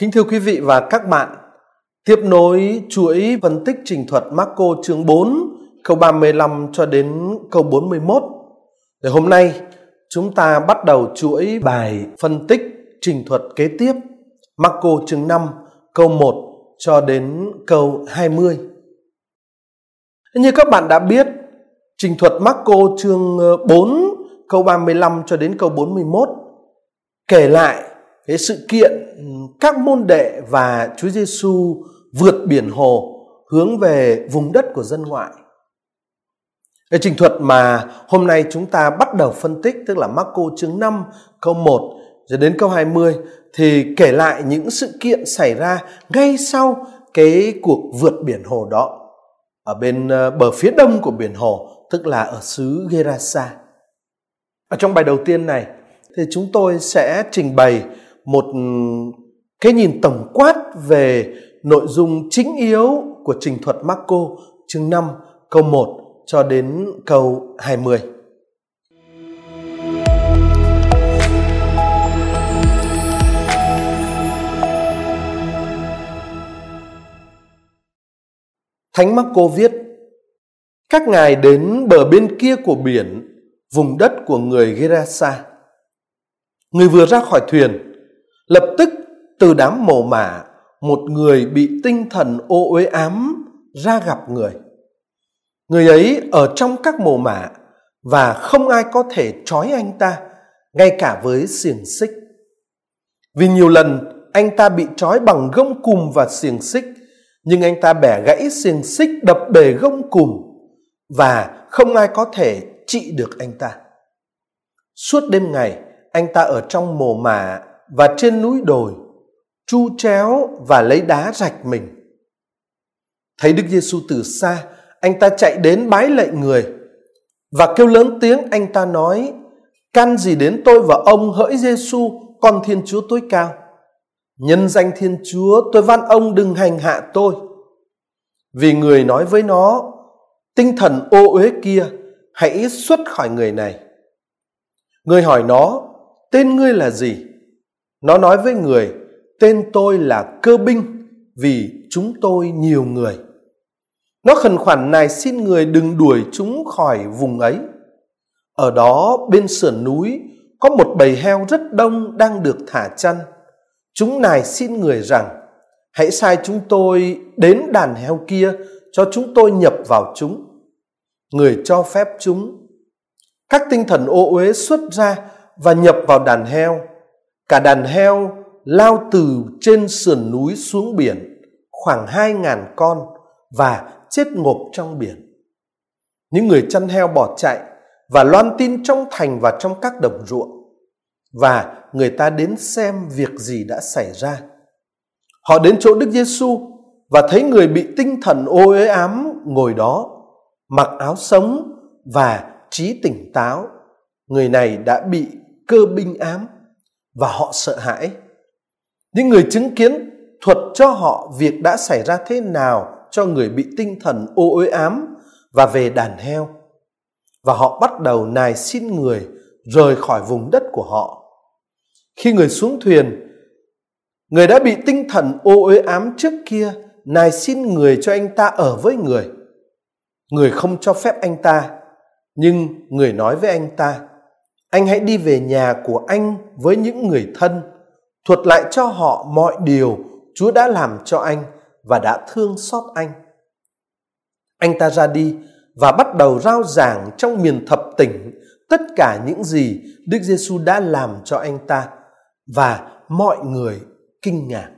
Kính thưa quý vị và các bạn, tiếp nối chuỗi phân tích trình thuật Marco chương 4 câu 35 cho đến câu 41. Để hôm nay chúng ta bắt đầu chuỗi bài phân tích trình thuật kế tiếp Marco chương 5 câu 1 cho đến câu 20. Như các bạn đã biết, trình thuật Marco chương 4 câu 35 cho đến câu 41 kể lại cái sự kiện các môn đệ và Chúa Giêsu vượt biển hồ, hướng về vùng đất của dân ngoại. Cái trình thuật mà hôm nay chúng ta bắt đầu phân tích, tức là Marco chương 5 câu 1 cho đến câu 20 thì kể lại những sự kiện xảy ra ngay sau cái cuộc vượt biển hồ đó, ở bên ờ, bờ phía đông của biển hồ, tức là ở xứ Gerasa. Ở trong bài đầu tiên này, thì chúng tôi sẽ trình bày một cái nhìn tổng quát về nội dung chính yếu của trình thuật Marco chương 5 câu 1 cho đến câu 20. Thánh Marco viết Các ngài đến bờ bên kia của biển, vùng đất của người Gerasa. Người vừa ra khỏi thuyền, Lập tức từ đám mồ mả, một người bị tinh thần ô uế ám ra gặp người. Người ấy ở trong các mồ mả và không ai có thể trói anh ta, ngay cả với xiềng xích. Vì nhiều lần anh ta bị trói bằng gông cùm và xiềng xích, nhưng anh ta bẻ gãy xiềng xích đập bể gông cùm và không ai có thể trị được anh ta. Suốt đêm ngày, anh ta ở trong mồ mả và trên núi đồi, chu chéo và lấy đá rạch mình. Thấy Đức Giêsu từ xa, anh ta chạy đến bái lạy người và kêu lớn tiếng anh ta nói: "Can gì đến tôi và ông hỡi Giêsu, con Thiên Chúa tối cao? Nhân danh Thiên Chúa, tôi van ông đừng hành hạ tôi." Vì người nói với nó: "Tinh thần ô uế kia, hãy xuất khỏi người này." Người hỏi nó: "Tên ngươi là gì?" Nó nói với người, tên tôi là cơ binh vì chúng tôi nhiều người. Nó khẩn khoản này xin người đừng đuổi chúng khỏi vùng ấy. Ở đó bên sườn núi có một bầy heo rất đông đang được thả chăn. Chúng này xin người rằng, hãy sai chúng tôi đến đàn heo kia cho chúng tôi nhập vào chúng. Người cho phép chúng. Các tinh thần ô uế xuất ra và nhập vào đàn heo Cả đàn heo lao từ trên sườn núi xuống biển khoảng hai ngàn con và chết ngộp trong biển. Những người chăn heo bỏ chạy và loan tin trong thành và trong các đồng ruộng và người ta đến xem việc gì đã xảy ra. Họ đến chỗ Đức Giêsu và thấy người bị tinh thần ô uế ám ngồi đó, mặc áo sống và trí tỉnh táo. Người này đã bị cơ binh ám và họ sợ hãi. Những người chứng kiến thuật cho họ việc đã xảy ra thế nào cho người bị tinh thần ô uế ám và về đàn heo. Và họ bắt đầu nài xin người rời khỏi vùng đất của họ. Khi người xuống thuyền, người đã bị tinh thần ô uế ám trước kia nài xin người cho anh ta ở với người. Người không cho phép anh ta, nhưng người nói với anh ta: anh hãy đi về nhà của anh với những người thân thuật lại cho họ mọi điều chúa đã làm cho anh và đã thương xót anh anh ta ra đi và bắt đầu rao giảng trong miền thập tỉnh tất cả những gì Đức Giêsu đã làm cho anh ta và mọi người kinh ngạc.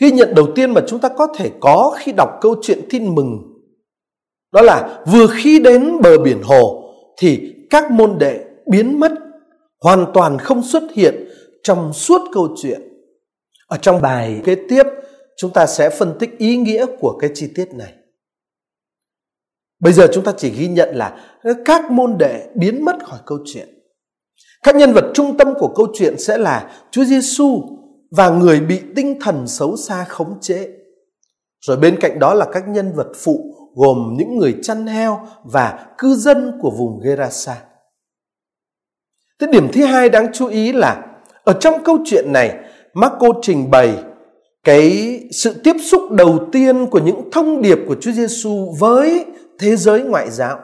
Ghi nhận đầu tiên mà chúng ta có thể có khi đọc câu chuyện tin mừng, đó là vừa khi đến bờ biển hồ thì các môn đệ biến mất, hoàn toàn không xuất hiện trong suốt câu chuyện ở trong bài kế tiếp, chúng ta sẽ phân tích ý nghĩa của cái chi tiết này bây giờ chúng ta chỉ ghi nhận là các môn đệ biến mất khỏi câu chuyện các nhân vật trung tâm của câu chuyện sẽ là Chúa Giêsu và người bị tinh thần xấu xa khống chế. Rồi bên cạnh đó là các nhân vật phụ gồm những người chăn heo và cư dân của vùng Gerasa. Thế điểm thứ hai đáng chú ý là ở trong câu chuyện này, Marco trình bày cái sự tiếp xúc đầu tiên của những thông điệp của Chúa Giêsu với thế giới ngoại giáo.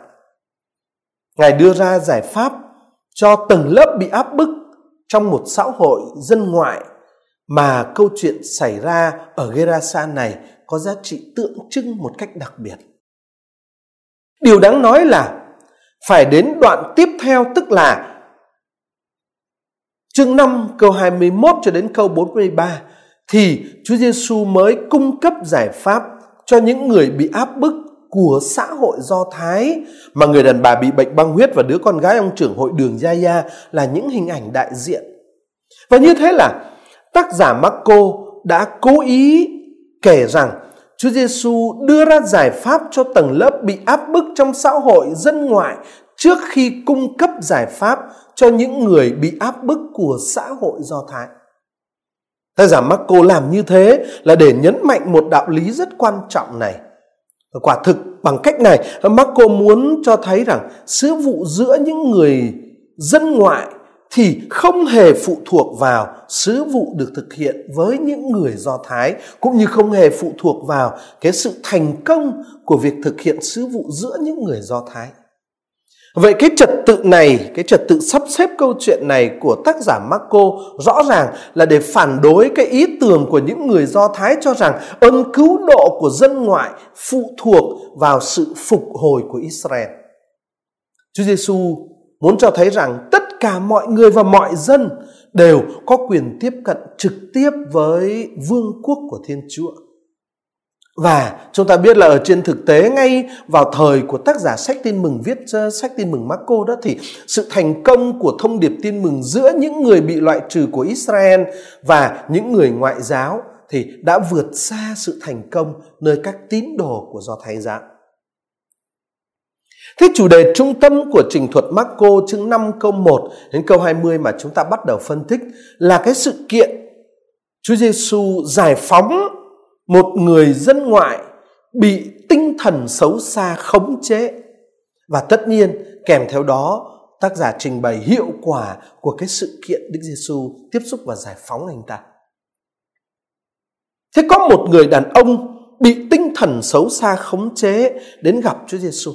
Ngài đưa ra giải pháp cho tầng lớp bị áp bức trong một xã hội dân ngoại mà câu chuyện xảy ra ở Gerasa này có giá trị tượng trưng một cách đặc biệt. Điều đáng nói là phải đến đoạn tiếp theo, tức là chương 5 câu 21 cho đến câu 43 thì Chúa Giêsu mới cung cấp giải pháp cho những người bị áp bức của xã hội Do Thái, mà người đàn bà bị bệnh băng huyết và đứa con gái ông trưởng hội đường Gia Gia là những hình ảnh đại diện. Và như thế là, tác giả Marco đã cố ý kể rằng Chúa Giêsu đưa ra giải pháp cho tầng lớp bị áp bức trong xã hội dân ngoại trước khi cung cấp giải pháp cho những người bị áp bức của xã hội Do Thái. Tác giả Marco làm như thế là để nhấn mạnh một đạo lý rất quan trọng này. Và quả thực, bằng cách này, Marco muốn cho thấy rằng sứ vụ giữa những người dân ngoại thì không hề phụ thuộc vào sứ vụ được thực hiện với những người Do Thái, cũng như không hề phụ thuộc vào cái sự thành công của việc thực hiện sứ vụ giữa những người Do Thái. Vậy cái trật tự này, cái trật tự sắp xếp câu chuyện này của tác giả Marco rõ ràng là để phản đối cái ý tưởng của những người Do Thái cho rằng ơn cứu độ của dân ngoại phụ thuộc vào sự phục hồi của Israel. Chúa Giêsu muốn cho thấy rằng tất cả mọi người và mọi dân đều có quyền tiếp cận trực tiếp với vương quốc của Thiên Chúa. Và chúng ta biết là ở trên thực tế ngay vào thời của tác giả sách tin mừng viết ờ, sách tin mừng Marco đó thì sự thành công của thông điệp tin mừng giữa những người bị loại trừ của Israel và những người ngoại giáo thì đã vượt xa sự thành công nơi các tín đồ của Do Thái giáo. Thế chủ đề trung tâm của trình thuật Marco chương 5 câu 1 đến câu 20 mà chúng ta bắt đầu phân tích là cái sự kiện Chúa Giêsu giải phóng một người dân ngoại bị tinh thần xấu xa khống chế và tất nhiên, kèm theo đó, tác giả trình bày hiệu quả của cái sự kiện Đức Giêsu tiếp xúc và giải phóng anh ta. Thế có một người đàn ông bị tinh thần xấu xa khống chế đến gặp Chúa Giêsu.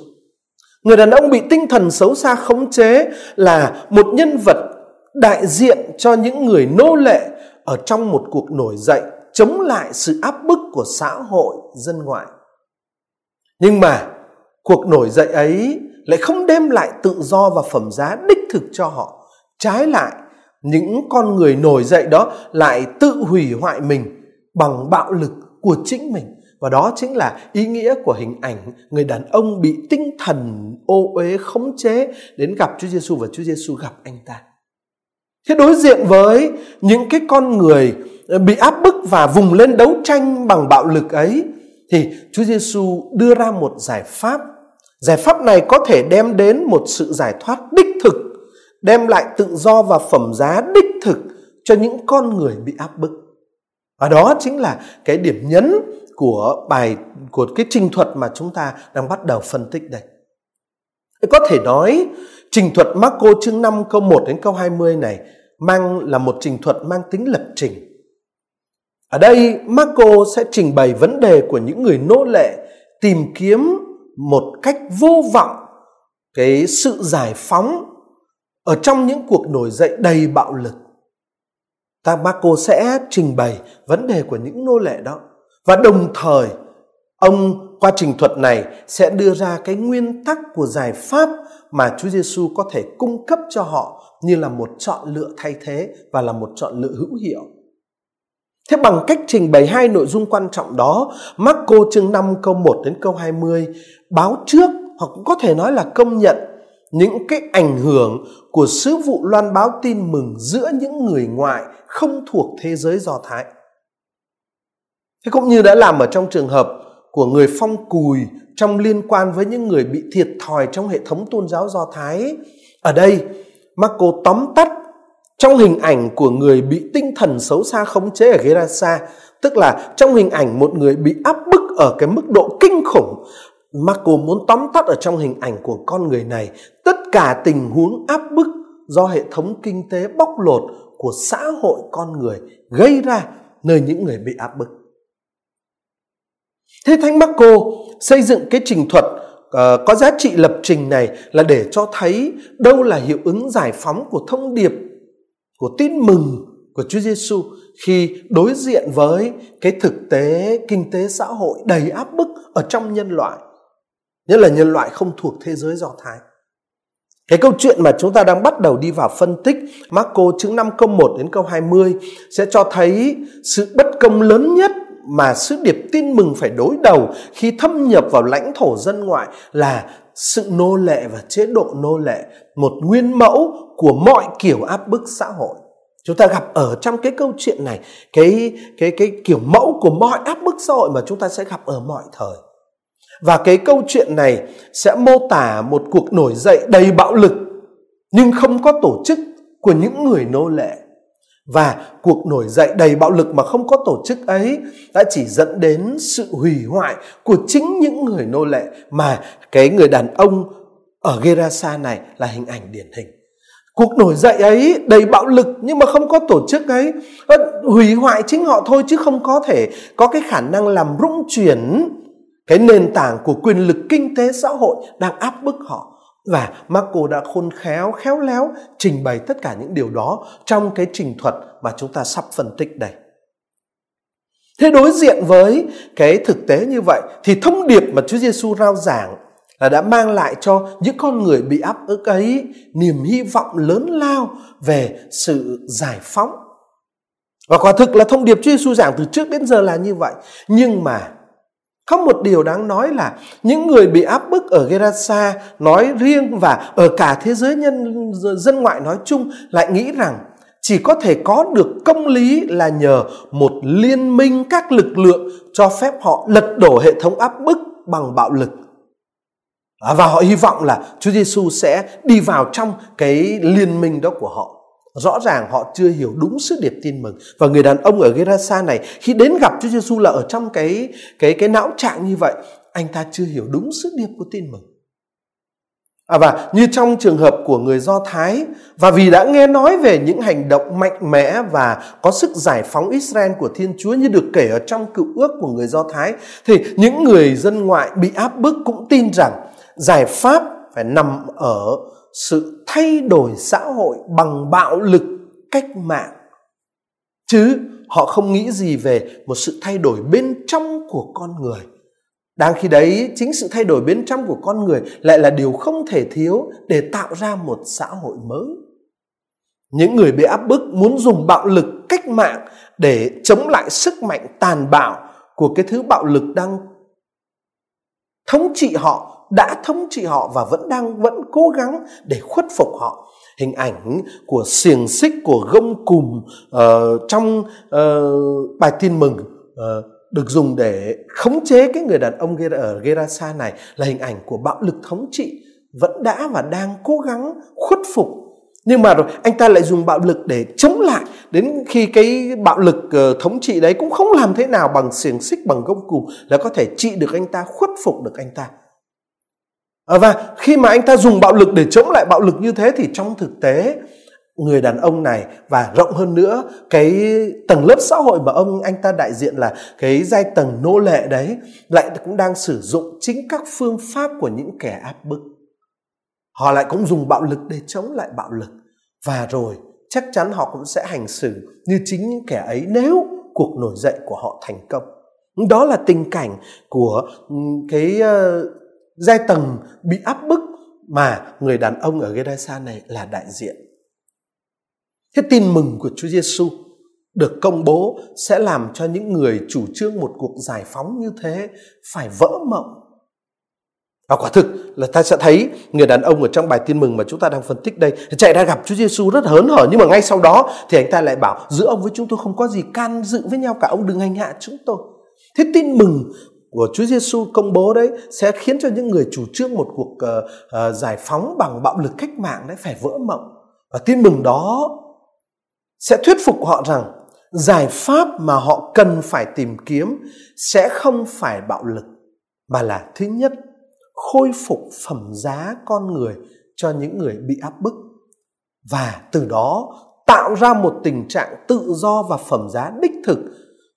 Người đàn ông bị tinh thần xấu xa khống chế là một nhân vật đại diện cho những người nô lệ ở trong một cuộc nổi dậy chống lại sự áp bức của xã hội dân ngoại. Nhưng mà cuộc nổi dậy ấy lại không đem lại tự do và phẩm giá đích thực cho họ. Trái lại, những con người nổi dậy đó lại tự hủy hoại mình bằng bạo lực của chính mình. Và đó chính là ý nghĩa của hình ảnh người đàn ông bị tinh thần ô uế khống chế đến gặp Chúa Giêsu và Chúa Giêsu gặp anh ta. Thế đối diện với những cái con người ờ, bị áp bức và vùng lên đấu tranh bằng bạo lực ấy thì Chúa Giêsu đưa ra một giải pháp. Giải pháp này có thể đem đến một sự giải thoát đích thực, đem lại tự do và phẩm giá đích thực cho những con người bị áp bức. Và đó chính là cái điểm nhấn của bài của cái trình thuật mà chúng ta đang bắt đầu phân tích đây. Có thể nói trình thuật Marco chương 5 câu 1 đến câu 20 này mang là một trình thuật mang tính lập trình. Ở đây, Marco sẽ trình bày vấn đề của những người nô lệ tìm kiếm một cách vô vọng cái sự giải phóng ở trong những cuộc nổi dậy đầy bạo lực. Ta, Marco sẽ trình bày vấn đề của những nô lệ đó và đồng thời, ông qua trình thuật này sẽ đưa ra cái nguyên tắc của giải pháp mà Chúa Giêsu có thể cung cấp cho họ như là một chọn lựa thay thế và là một chọn lựa hữu hiệu. Thế bằng cách trình bày hai nội dung quan trọng đó, Marco chương 5 câu 1 đến câu 20 báo trước hoặc cũng có thể nói là công nhận những cái ảnh hưởng của sứ vụ loan báo tin mừng giữa những người ngoại không thuộc thế giới Do Thái. Thế cũng như đã làm ở trong trường hợp của người phong cùi trong liên quan với những người bị thiệt thòi trong hệ thống tôn giáo Do Thái. Ở đây, Marco tóm tắt trong hình ảnh của người bị tinh thần xấu xa khống chế ở Gerasa, tức là trong hình ảnh một người bị áp bức ở cái mức độ kinh khủng. Marco muốn tóm tắt ở trong hình ảnh của con người này tất cả tình huống áp bức do hệ thống kinh tế bóc lột của xã hội con người gây ra nơi những người bị áp bức. Thế Thánh Marco xây dựng cái trình thuật uh, có giá trị lập trình này là để cho thấy đâu là hiệu ứng giải phóng của thông điệp của tin mừng của Chúa Giêsu khi đối diện với cái thực tế kinh tế xã hội đầy áp bức ở trong nhân loại. Nhất là nhân loại không thuộc thế giới Do Thái. Cái câu chuyện mà chúng ta đang bắt đầu đi vào phân tích Marco chương 5 câu 1 đến câu 20 sẽ cho thấy sự bất công lớn nhất mà sứ điệp tin mừng phải đối đầu khi thâm nhập vào lãnh thổ dân ngoại là sự nô lệ và chế độ nô lệ, một nguyên mẫu của mọi kiểu áp bức xã hội. Chúng ta gặp ở trong cái câu chuyện này cái cái cái kiểu mẫu của mọi áp bức xã hội mà chúng ta sẽ gặp ở mọi thời. Và cái câu chuyện này sẽ mô tả một cuộc nổi dậy đầy bạo lực nhưng không có tổ chức của những người nô lệ. Và cuộc nổi dậy đầy bạo lực mà không có tổ chức ấy đã chỉ dẫn đến sự hủy hoại của chính những người nô lệ mà cái người đàn ông ở Gerasa này là hình ảnh điển hình. Cuộc nổi dậy ấy đầy bạo lực nhưng mà không có tổ chức ấy hủy hoại chính họ thôi chứ không có thể có cái khả năng làm rung chuyển cái nền tảng của quyền lực kinh tế xã hội đang áp bức họ và Marco đã khôn khéo, khéo léo trình bày tất cả những điều đó trong cái trình thuật mà chúng ta sắp phân tích đây. Thế đối diện với cái thực tế như vậy thì thông điệp mà Chúa Giêsu rao giảng là đã mang lại cho những con người bị áp ức ấy niềm hy vọng lớn lao về sự giải phóng. Và quả thực là thông điệp Chúa Giêsu giảng từ trước đến giờ là như vậy. Nhưng mà có một điều đáng nói là những người bị áp bức ở Gerasa nói riêng và ở cả thế giới nhân dân ngoại nói chung lại nghĩ rằng chỉ có thể có được công lý là nhờ một liên minh các lực lượng cho phép họ lật đổ hệ thống áp bức bằng bạo lực. Và họ hy vọng là Chúa Giêsu sẽ đi vào trong cái liên minh đó của họ. Rõ ràng họ chưa hiểu đúng sứ điệp tin mừng và người đàn ông ở Gerasa này khi đến gặp Chúa Giêsu là ở trong cái cái cái não trạng như vậy, anh ta chưa hiểu đúng sứ điệp của tin mừng. À và như trong trường hợp của người Do Thái và vì đã nghe nói về những hành động mạnh mẽ và có sức giải phóng Israel của Thiên Chúa như được kể ở trong cựu ước của người Do Thái thì những người dân ngoại bị áp bức cũng tin rằng giải pháp phải nằm ở sự thay đổi xã hội bằng bạo lực cách mạng. Chứ họ không nghĩ gì về một sự thay đổi bên trong của con người. Đang khi đấy, chính sự thay đổi bên trong của con người lại là điều không thể thiếu để tạo ra một xã hội mới. Những người bị áp bức muốn dùng bạo lực cách mạng để chống lại sức mạnh tàn bạo của cái thứ bạo lực đang thống trị họ đã thống trị họ và vẫn đang vẫn cố gắng để khuất phục họ. Hình ảnh của xiềng xích của gông cùm uh, trong uh, bài tin mừng uh, được dùng để khống chế cái người đàn ông ở Gerasa này là hình ảnh của bạo lực thống trị vẫn đã và đang cố gắng khuất phục. Nhưng mà rồi anh ta lại dùng bạo lực để chống lại đến khi cái bạo lực uh, thống trị đấy cũng không làm thế nào bằng xiềng xích bằng gông cùm là có thể trị được anh ta khuất phục được anh ta. Ờ, và khi mà anh ta dùng bạo lực để chống lại bạo lực như thế thì trong thực tế, người đàn ông này và rộng hơn nữa, cái tầng lớp xã hội mà ông, anh ta đại diện là cái giai tầng nô lệ đấy lại cũng đang sử dụng chính các phương pháp của những kẻ áp bức. Họ lại cũng dùng bạo lực để chống lại bạo lực. Và rồi, chắc chắn họ cũng sẽ hành xử như chính những kẻ ấy nếu cuộc nổi dậy của họ thành công. Đó là tình cảnh của ừ, cái ờ, giai tầng bị áp bức mà người đàn ông ở Gerasa này là đại diện. Thế tin mừng của Chúa Giêsu được công bố sẽ làm cho những người chủ trương một cuộc giải phóng như thế phải vỡ mộng. Và quả thực là ta sẽ thấy người đàn ông ở trong bài tin mừng mà chúng ta đang phân tích đây, chạy ra gặp Chúa Giêsu rất hớn hở, nhưng mà ngay sau đó thì anh ta lại bảo, giữa ông với chúng tôi không có gì can dự với nhau cả, ông đừng hành hạ chúng tôi. Thế tin mừng của Chúa Giêsu công bố đấy sẽ khiến cho những người chủ trương một cuộc uh, uh, giải phóng bằng bạo lực cách mạng đấy phải vỡ mộng. Và tin mừng đó sẽ thuyết phục họ rằng giải pháp mà họ cần phải tìm kiếm sẽ không phải bạo lực mà là thứ nhất khôi phục phẩm giá con người cho những người bị áp bức. Và từ đó tạo ra một tình trạng tự do và phẩm giá đích thực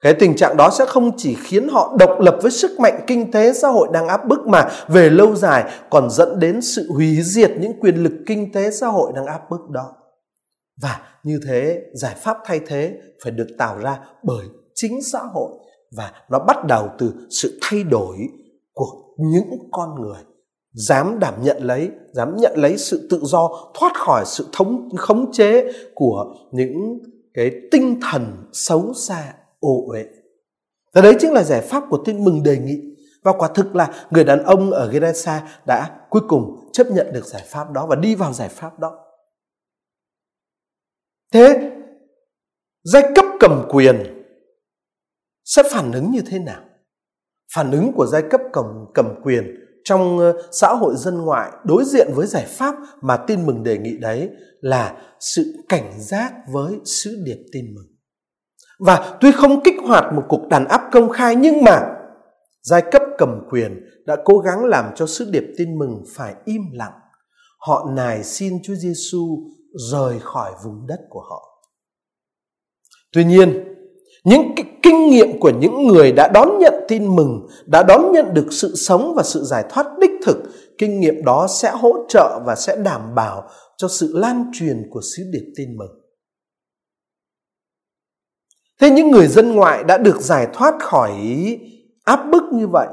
cái tình trạng đó sẽ không chỉ khiến họ độc lập với sức mạnh kinh tế xã hội đang áp bức mà về lâu dài còn dẫn đến sự hủy diệt những quyền lực kinh tế xã hội đang áp bức đó. Và như thế, giải pháp thay thế phải được tạo ra bởi chính xã hội và nó bắt đầu từ sự thay đổi của những con người. Dám đảm nhận lấy, dám nhận lấy sự tự do, thoát khỏi sự thống, khống chế của những cái tinh thần xấu xa ô uế. Và đấy chính là giải pháp của tin mừng đề nghị. Và quả thực là người đàn ông ở Gerasa đã cuối cùng chấp nhận được giải pháp đó và đi vào giải pháp đó. Thế, giai cấp cầm quyền sẽ phản ứng như thế nào? Phản ứng của giai cấp cầm cầm quyền trong ờ, xã hội dân ngoại đối diện với giải pháp mà tin mừng đề nghị đấy là sự cảnh giác với sứ điệp tin mừng và tuy không kích hoạt một cuộc đàn áp công khai nhưng mà giai cấp cầm quyền đã cố gắng làm cho sứ điệp tin mừng phải im lặng họ nài xin Chúa Giêsu rời khỏi vùng đất của họ. Tuy nhiên, những kinh nghiệm của những người đã đón nhận tin mừng, đã đón nhận được sự sống và sự giải thoát đích thực, kinh nghiệm đó sẽ hỗ trợ và sẽ đảm bảo cho sự lan truyền của sứ điệp tin mừng. Thế những người dân ngoại đã được giải thoát khỏi áp bức như vậy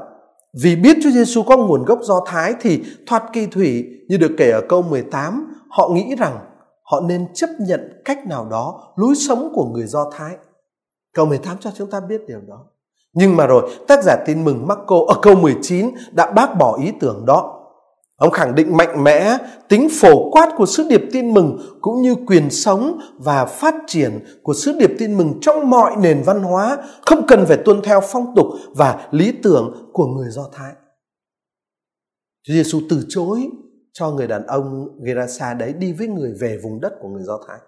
vì biết Chúa Giêsu có nguồn gốc Do Thái thì thoát kỳ thủy như được kể ở câu 18, họ nghĩ rằng họ nên chấp nhận cách nào đó lối sống của người Do Thái. Câu 18 cho chúng ta biết điều đó. Nhưng mà rồi tác giả tin mừng Marco ở câu 19 đã bác bỏ ý tưởng đó. Ông khẳng định mạnh mẽ tính phổ quát của sứ điệp tin mừng cũng như quyền sống và phát triển của sứ điệp tin mừng trong mọi nền văn hóa, không cần phải tuân theo phong tục và lý tưởng của người Do Thái. Chúa Giêsu từ chối cho người đàn ông Gerasa đấy đi với người về vùng đất của người Do Thái.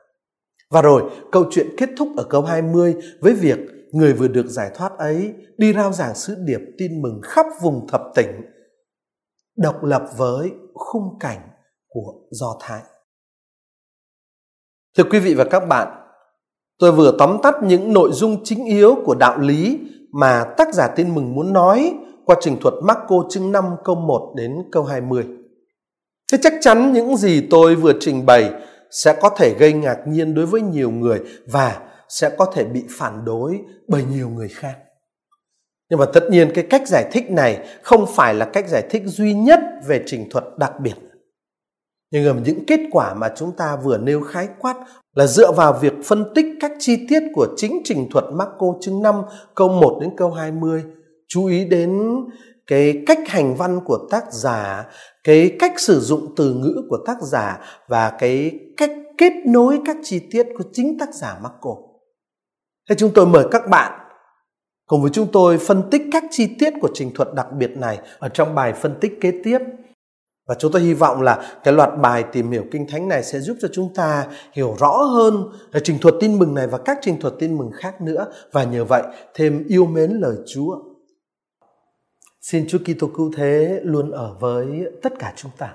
Và rồi câu chuyện kết thúc ở câu 20 với việc người vừa được giải thoát ấy đi rao giảng sứ điệp tin mừng khắp vùng thập tỉnh độc lập với khung cảnh của Do Thái. Thưa quý vị và các bạn, tôi vừa tóm tắt những nội dung chính yếu của đạo lý mà tác giả tin mừng muốn nói qua trình thuật Marco chương 5 câu 1 đến câu 20. Thế chắc chắn những gì tôi vừa trình bày sẽ có thể gây ngạc nhiên đối với nhiều người và sẽ có thể bị phản đối bởi nhiều người khác. Nhưng mà tất nhiên cái cách giải thích này không phải là cách giải thích duy nhất về trình thuật đặc biệt. Nhưng mà những kết quả mà chúng ta vừa nêu khái quát là dựa vào việc phân tích các chi tiết của chính trình thuật Marco chương 5 câu 1 đến câu 20. Chú ý đến cái cách hành văn của tác giả, cái cách sử dụng từ ngữ của tác giả và cái cách kết nối các chi tiết của chính tác giả Marco. Thế chúng tôi mời các bạn cùng với chúng tôi phân tích các chi tiết của trình thuật đặc biệt này ở trong bài phân tích kế tiếp. Và chúng tôi hy vọng là cái loạt bài tìm hiểu kinh thánh này sẽ giúp cho chúng ta hiểu rõ hơn cái trình thuật tin mừng này và các trình thuật tin mừng khác nữa và nhờ vậy, thêm yêu mến lời Chúa. Xin Chúa Kitô cứu thế luôn ở với tất cả chúng ta.